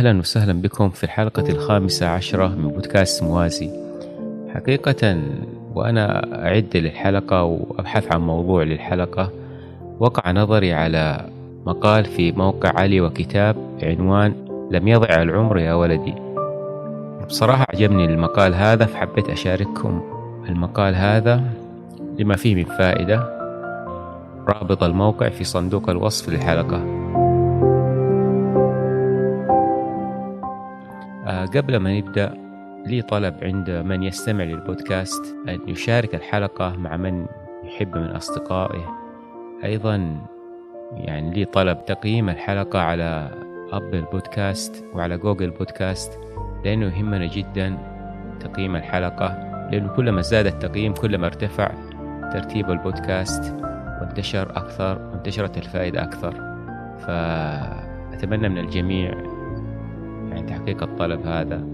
أهلا وسهلا بكم في الحلقة الخامسة عشرة من بودكاست موازي. حقيقة وأنا أعد للحلقة وأبحث عن موضوع للحلقة وقع نظري على مقال في موقع علي وكتاب عنوان لم يضع العمر يا ولدي بصراحة عجبني المقال هذا فحبيت أشارككم المقال هذا لما فيه من فائدة رابط الموقع في صندوق الوصف للحلقة. قبل ما نبدأ لي طلب عند من يستمع للبودكاست أن يشارك الحلقة مع من يحب من أصدقائه. أيضا يعني لي طلب تقييم الحلقة على أبل بودكاست وعلى جوجل بودكاست لأنه يهمنا جدا تقييم الحلقة لأنه كلما زاد التقييم كلما ارتفع ترتيب البودكاست وانتشر أكثر وانتشرت الفائدة أكثر. فأتمنى من الجميع يعني تحقيق الطلب هذا.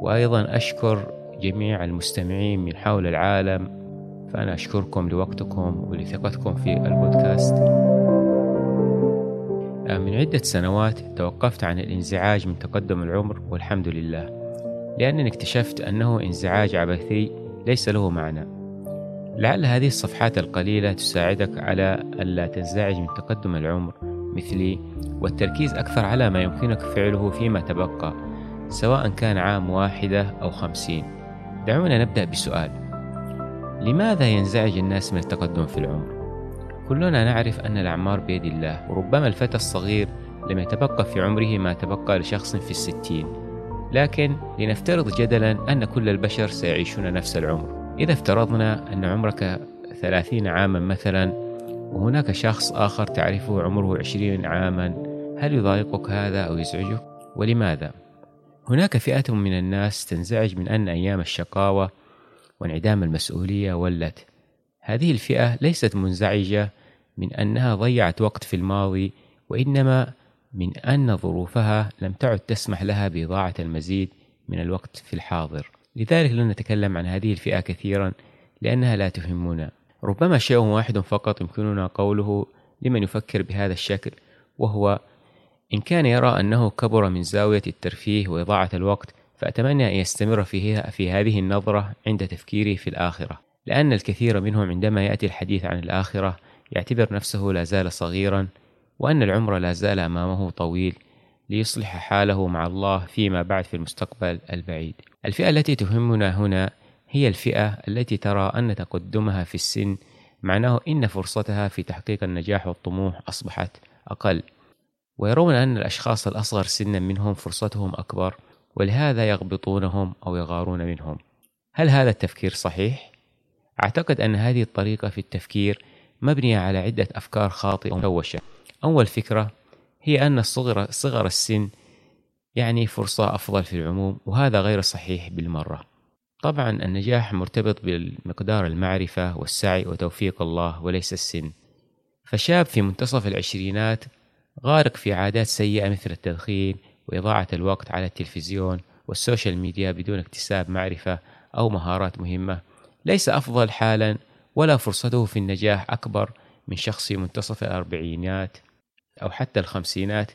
وأيضا أشكر جميع المستمعين من حول العالم فأنا أشكركم لوقتكم ولثقتكم في البودكاست. آه، من عدة سنوات توقفت عن الانزعاج من تقدم العمر والحمد لله. لأنني اكتشفت أنه انزعاج عبثي ليس له معنى. لعل هذه الصفحات القليلة تساعدك على ألا تنزعج من تقدم العمر. مثلي والتركيز أكثر على ما يمكنك فعله فيما تبقى سواء كان عام واحدة أو خمسين. دعونا نبدأ بسؤال. لماذا ينزعج الناس من التقدم في العمر؟ كلنا نعرف أن الأعمار بيد الله وربما الفتى الصغير لم يتبقى في عمره ما تبقى لشخص في الستين. لكن لنفترض جدلا أن كل البشر سيعيشون نفس العمر. إذا افترضنا أن عمرك ثلاثين عاما مثلا وهناك شخص آخر تعرفه عمره عشرين عاما هل يضايقك هذا أو يزعجك؟ ولماذا؟ هناك فئة من الناس تنزعج من أن أيام الشقاوة وانعدام المسؤولية ولت هذه الفئة ليست منزعجة من أنها ضيعت وقت في الماضي وإنما من أن ظروفها لم تعد تسمح لها بإضاعة المزيد من الوقت في الحاضر لذلك لن نتكلم عن هذه الفئة كثيرا لأنها لا تهمنا ربما شيء واحد فقط يمكننا قوله لمن يفكر بهذا الشكل وهو إن كان يرى أنه كبر من زاوية الترفيه وإضاعة الوقت فأتمنى أن يستمر في, هذه النظرة عند تفكيره في الآخرة. لأن الكثير منهم عندما يأتي الحديث عن الآخرة يعتبر نفسه لا زال صغيرا وأن العمر لا زال أمامه طويل ليصلح حاله مع الله فيما بعد في المستقبل البعيد. الفئة التي تهمنا هنا هي الفئة التي ترى أن تقدمها في السن معناه إن فرصتها في تحقيق النجاح والطموح أصبحت أقل. ويرون أن الأشخاص الأصغر سنا منهم فرصتهم أكبر ولهذا يغبطونهم أو يغارون منهم. هل هذا التفكير صحيح؟ أعتقد أن هذه الطريقة في التفكير مبنية على عدة أفكار خاطئة مشوشة أول فكرة هي أن الصغر صغر السن يعني فرصة أفضل في العموم وهذا غير صحيح بالمرة. طبعا النجاح مرتبط بمقدار المعرفة والسعي وتوفيق الله وليس السن. فشاب في منتصف العشرينات غارق في عادات سيئة مثل التدخين وإضاعة الوقت على التلفزيون وال social media بدون اكتساب معرفة أو مهارات مهمة. ليس أفضل حالا ولا فرصته في النجاح أكبر من شخص في منتصف الأربعينات أو حتى الخمسينات.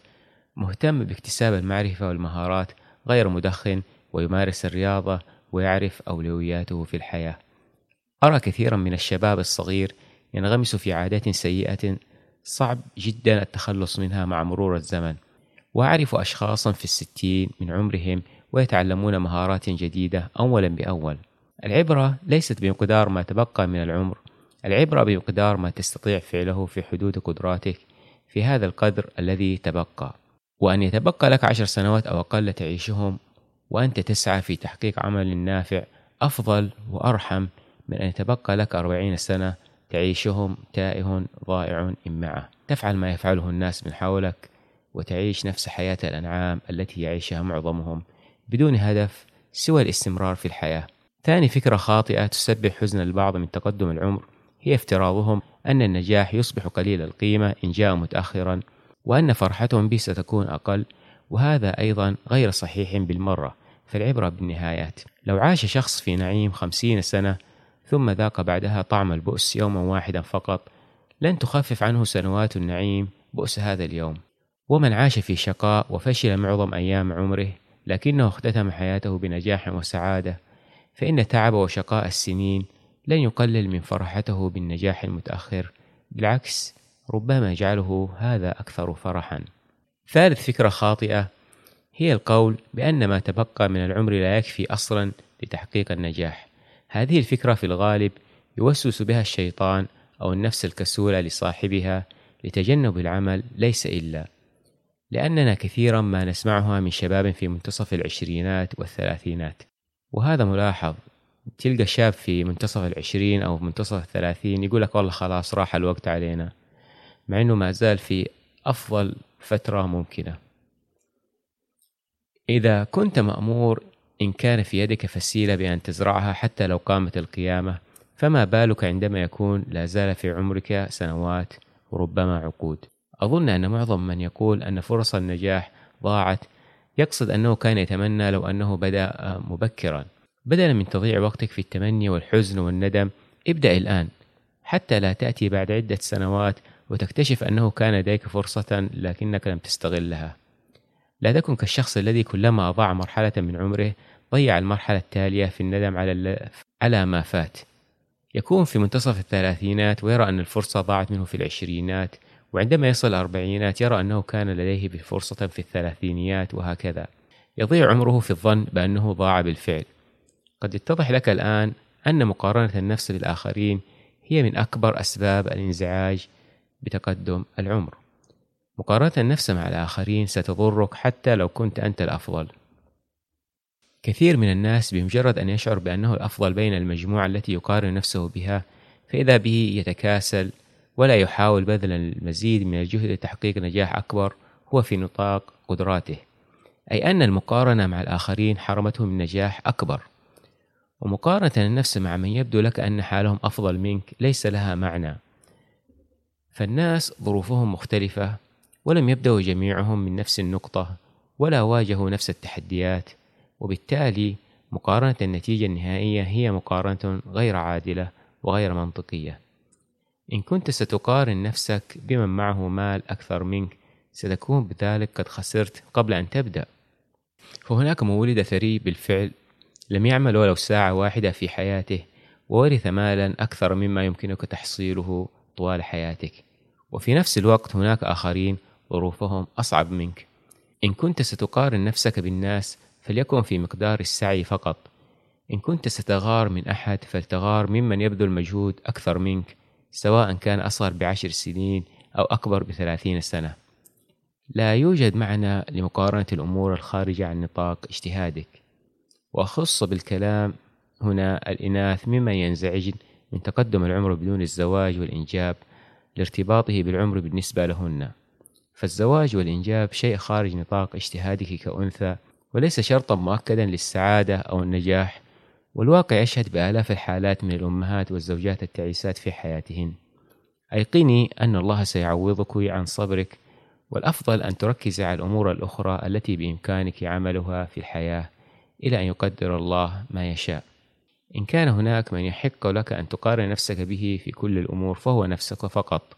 مهتم باكتساب المعرفة والمهارات غير مدخن ويمارس الرياضة ويعرف أولوياته في الحياة. أرى كثيرا من الشباب الصغير ينغمس في عادات سيئة صعب جدا التخلص منها مع مرور الزمن وأعرف أشخاصا في الستين من عمرهم ويتعلمون مهارات جديدة أولا بأول. العبرة ليست بمقدار ما تبقى من العمر العبرة بمقدار ما تستطيع فعله في حدود قدراتك في هذا القدر الذي تبقى. وأن يتبقى لك عشر سنوات أو أقل تعيشهم وأنت تسعى في تحقيق عمل نافع أفضل وأرحم من أن يتبقى لك أربعين سنة تعيشهم تائه ضائع إمعة تفعل ما يفعله الناس من حولك وتعيش نفس حياة الأنعام التي يعيشها معظمهم بدون هدف سوى الاستمرار في الحياة. ثاني فكرة خاطئة تسبب حزن البعض من تقدم العمر هي افتراضهم أن النجاح يصبح قليل القيمة إن جاء متأخرا وأن فرحتهم به ستكون أقل وهذا أيضا غير صحيح بالمرة. فالعبرة بالنهايات. لو عاش شخص في نعيم خمسين سنة ثم ذاق بعدها طعم البؤس يوما واحدا فقط لن تخفف عنه سنوات النعيم بؤس هذا اليوم. ومن عاش في شقاء وفشل معظم أيام عمره لكنه اختتم حياته بنجاح وسعادة فإن تعب وشقاء السنين لن يقلل من فرحته بالنجاح المتأخر. بالعكس ربما يجعله هذا أكثر فرحا. ثالث فكرة خاطئة هي القول بأن ما تبقى من العمر لا يكفي أصلا لتحقيق النجاح. هذه الفكرة في الغالب يوسوس بها الشيطان أو النفس الكسولة لصاحبها لتجنب العمل ليس إلا. لأننا كثيرا ما نسمعها من شباب في منتصف العشرينات والثلاثينات. وهذا ملاحظ. تلقى شاب في منتصف العشرين أو منتصف الثلاثين يقول لك والله خلاص راح الوقت علينا مع أنه ما زال في أفضل فترة ممكنة. إذا كنت مأمور إن كان في يدك فسيلة بأن تزرعها حتى لو قامت القيامة فما بالك عندما يكون لا زال في عمرك سنوات وربما عقود. أظن أن معظم من يقول أن فرص النجاح ضاعت. يقصد أنه كان يتمنى لو أنه بدأ مبكرا. بدلا من تضيع وقتك في التمني والحزن والندم ابدأ الآن. حتى لا تأتي بعد عدة سنوات وتكتشف أنه كان لديك فرصة لكنك لم تستغلها. لا تكن كالشخص الذي كلما أضاع مرحلة من عمره ضيع المرحلة التالية في الندم على على ما فات. يكون في منتصف الثلاثينات ويرى أن الفرصة ضاعت منه في العشرينات وعندما يصل الأربعينات يرى أنه كان لديه فرصة في الثلاثينيات وهكذا. يضيع عمره في الظن بأنه ضاع بالفعل. قد يتضح لك الآن أن مقارنة النفس بالآخرين هي من أكبر أسباب الانزعاج بتقدم العمر. مقارنة النفس مع الآخرين ستضرك حتى لو كنت أنت الأفضل. كثير من الناس بمجرد أن يشعر بأنه الأفضل بين المجموعة التي يقارن نفسه بها فإذا به يتكاسل ولا يحاول بذل المزيد من الجهد لتحقيق نجاح أكبر هو في نطاق قدراته. أي أن المقارنة مع الآخرين حرمته من نجاح أكبر. ومقارنة النفس مع من يبدو لك أن حالهم أفضل منك ليس لها معنى. فالناس ظروفهم مختلفة ولم يبدأوا جميعهم من نفس النقطة ولا واجهوا نفس التحديات وبالتالي مقارنة النتيجة النهائية هي مقارنة غير عادلة وغير منطقية. إن كنت ستقارن نفسك بمن معه مال أكثر منك ستكون بذلك قد خسرت قبل أن تبدأ. فهناك من ولد ثري بالفعل لم يعمل ولو ساعة واحدة في حياته وورث مالا أكثر مما يمكنك تحصيله طوال حياتك. وفي نفس الوقت هناك آخرين ظروفهم أصعب منك. إن كنت ستقارن نفسك بالناس فليكن في مقدار السعي فقط. إن كنت ستغار من أحد فلتغار ممن يبذل مجهود أكثر منك سواء كان أصغر بعشر سنين أو أكبر بثلاثين سنة. لا يوجد معنى لمقارنة الأمور الخارجة عن نطاق اجتهادك. وأخص بالكلام هنا الإناث ممن ينزعجن من تقدم العمر بدون الزواج والإنجاب لارتباطه بالعمر بالنسبة لهن. فالزواج والإنجاب شيء خارج نطاق اجتهادك كأنثى وليس شرطا مؤكدا للسعادة أو النجاح والواقع يشهد بآلاف الحالات من الأمهات والزوجات التعيسات في حياتهن. أيقني أن الله سيعوضك عن صبرك والأفضل أن تركز على الأمور الأخرى التي بإمكانك عملها في الحياة إلى أن يقدر الله ما يشاء. إن كان هناك من يحق لك أن تقارن نفسك به في كل الأمور فهو نفسك فقط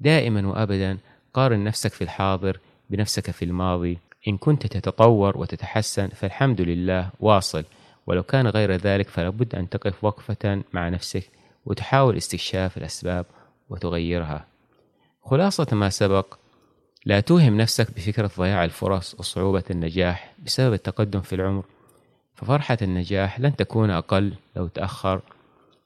دائما وأبدا قارن نفسك في الحاضر بنفسك في الماضي. إن كنت تتطور وتتحسن فالحمد لله واصل. ولو كان غير ذلك فلابد أن تقف وقفة مع نفسك وتحاول استكشاف الأسباب وتغيرها. خلاصة ما سبق لا توهم نفسك بفكرة ضياع الفرص وصعوبة النجاح بسبب التقدم في العمر. ففرحة النجاح لن تكون أقل لو تأخر.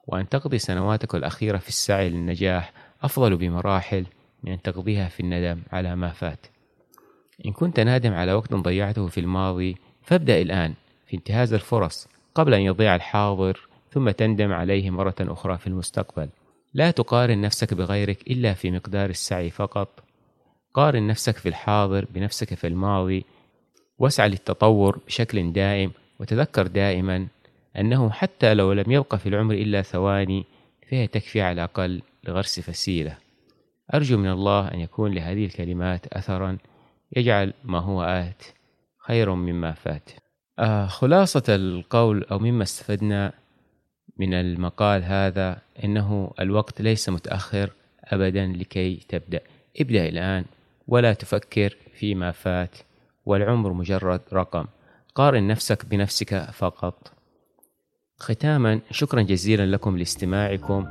وأن تقضي سنواتك الأخيرة في السعي للنجاح أفضل بمراحل من أن تقضيها في الندم على ما فات. إن كنت نادم على وقت ضيعته في الماضي فابدأ الآن في انتهاز الفرص قبل أن يضيع الحاضر ثم تندم عليه مرة أخرى في المستقبل. لا تقارن نفسك بغيرك إلا في مقدار السعي فقط. قارن نفسك في الحاضر بنفسك في الماضي واسعى للتطور بشكل دائم وتذكر دائما أنه حتى لو لم يبقى في العمر إلا ثواني فهي تكفي على الأقل لغرس فسيلة. أرجو من الله أن يكون لهذه الكلمات أثرا يجعل ما هو آت خير مما فات. آه خلاصة القول أو مما استفدنا من المقال هذا إنه الوقت ليس متأخر أبدا لكي تبدأ. ابدأ الآن ولا تفكر فيما فات والعمر مجرد رقم. قارن نفسك بنفسك فقط. ختاما شكرا جزيلا لكم لاستماعكم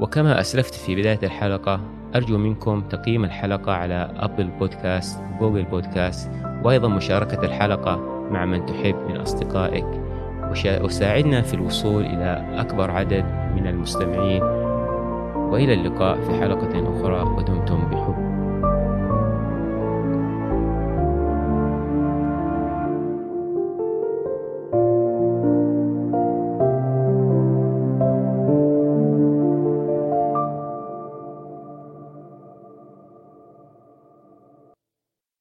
وكما أسلفت في بداية الحلقة أرجو منكم تقييم الحلقة على أبل بودكاست جوجل بودكاست وأيضا مشاركة الحلقة مع من تحب من أصدقائك. وساعدنا في الوصول إلى أكبر عدد من المستمعين. وإلى اللقاء في حلقة أخرى ودمتم بحب.